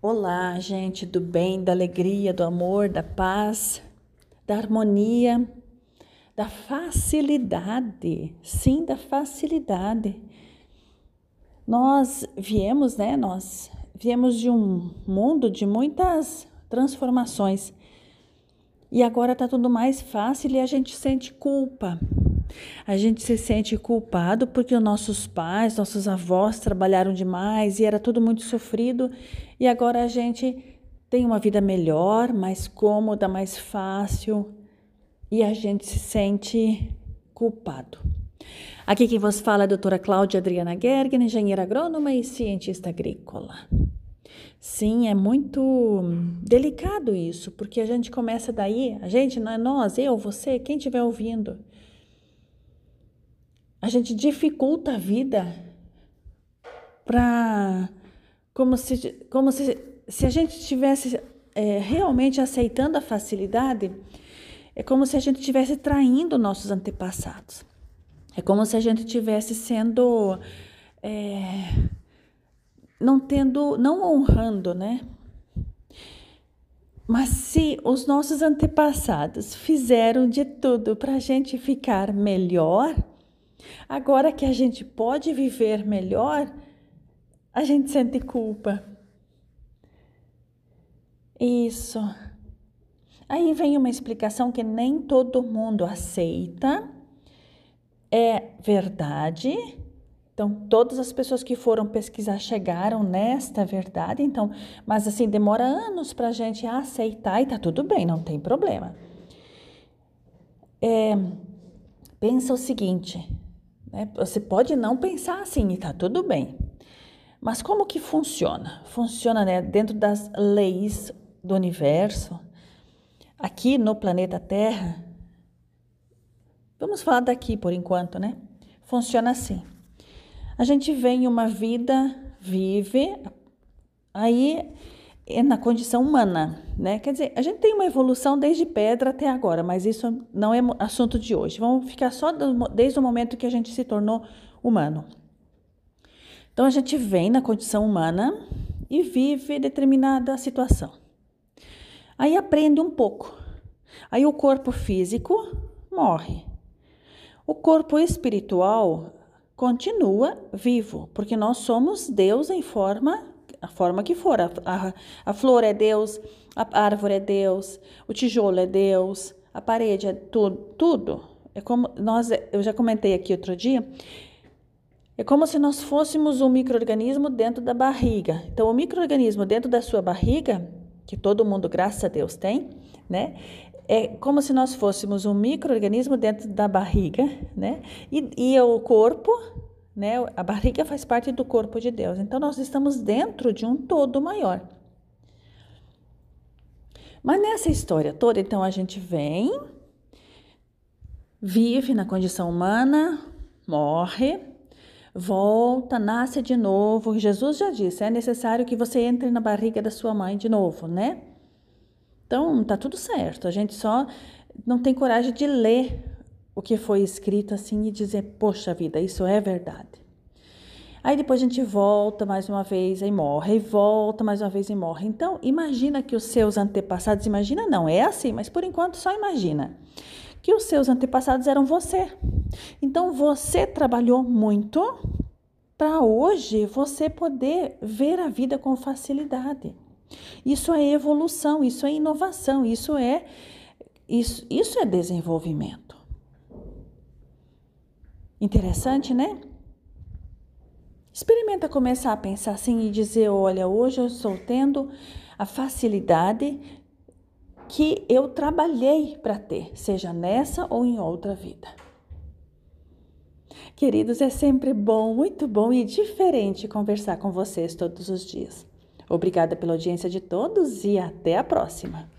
Olá, gente do bem, da alegria, do amor, da paz, da harmonia, da facilidade. Sim, da facilidade. Nós viemos, né? Nós viemos de um mundo de muitas transformações. E agora tá tudo mais fácil e a gente sente culpa. A gente se sente culpado porque os nossos pais, nossos avós trabalharam demais e era tudo muito sofrido e agora a gente tem uma vida melhor, mais cômoda, mais fácil e a gente se sente culpado. Aqui quem vos fala é a doutora Cláudia Adriana Gergen, engenheira agrônoma e cientista agrícola. Sim, é muito delicado isso, porque a gente começa daí, a gente, não é nós, eu, você, quem estiver ouvindo, a gente dificulta a vida para como se como se, se a gente estivesse é, realmente aceitando a facilidade é como se a gente estivesse traindo nossos antepassados. É como se a gente estivesse sendo é, não tendo não honrando né? Mas se os nossos antepassados fizeram de tudo para a gente ficar melhor Agora que a gente pode viver melhor, a gente sente culpa. Isso. Aí vem uma explicação que nem todo mundo aceita. É verdade. Então, todas as pessoas que foram pesquisar chegaram nesta verdade. Então, mas assim, demora anos para a gente aceitar e tá tudo bem, não tem problema. É, pensa o seguinte: né? Você pode não pensar assim e tá tudo bem. Mas como que funciona? Funciona né, dentro das leis do universo, aqui no planeta Terra. Vamos falar daqui por enquanto, né? Funciona assim. A gente vem uma vida, vive, aí é na condição humana, né? Quer dizer, a gente tem uma evolução desde pedra até agora, mas isso não é assunto de hoje. Vamos ficar só do, desde o momento que a gente se tornou humano. Então a gente vem na condição humana e vive determinada situação. Aí aprende um pouco. Aí o corpo físico morre. O corpo espiritual continua vivo, porque nós somos Deus em forma a forma que for. A, a, a flor é Deus, a árvore é Deus, o tijolo é Deus, a parede é tudo, tudo. É como nós, eu já comentei aqui outro dia, é como se nós fôssemos um microorganismo dentro da barriga. Então, o microorganismo dentro da sua barriga, que todo mundo, graças a Deus, tem, né? É como se nós fôssemos um microorganismo dentro da barriga, né? E, e o corpo né? A barriga faz parte do corpo de Deus. Então nós estamos dentro de um todo maior. Mas nessa história toda, então a gente vem, vive na condição humana, morre, volta, nasce de novo. Jesus já disse: é necessário que você entre na barriga da sua mãe de novo, né? Então tá tudo certo. A gente só não tem coragem de ler o que foi escrito assim e dizer, poxa vida, isso é verdade. Aí depois a gente volta mais uma vez e morre, e volta mais uma vez e morre. Então, imagina que os seus antepassados, imagina não, é assim, mas por enquanto só imagina que os seus antepassados eram você. Então, você trabalhou muito para hoje você poder ver a vida com facilidade. Isso é evolução, isso é inovação, isso é isso, isso é desenvolvimento. Interessante, né? Experimenta começar a pensar assim e dizer: olha, hoje eu estou tendo a facilidade que eu trabalhei para ter, seja nessa ou em outra vida. Queridos, é sempre bom, muito bom e diferente conversar com vocês todos os dias. Obrigada pela audiência de todos e até a próxima.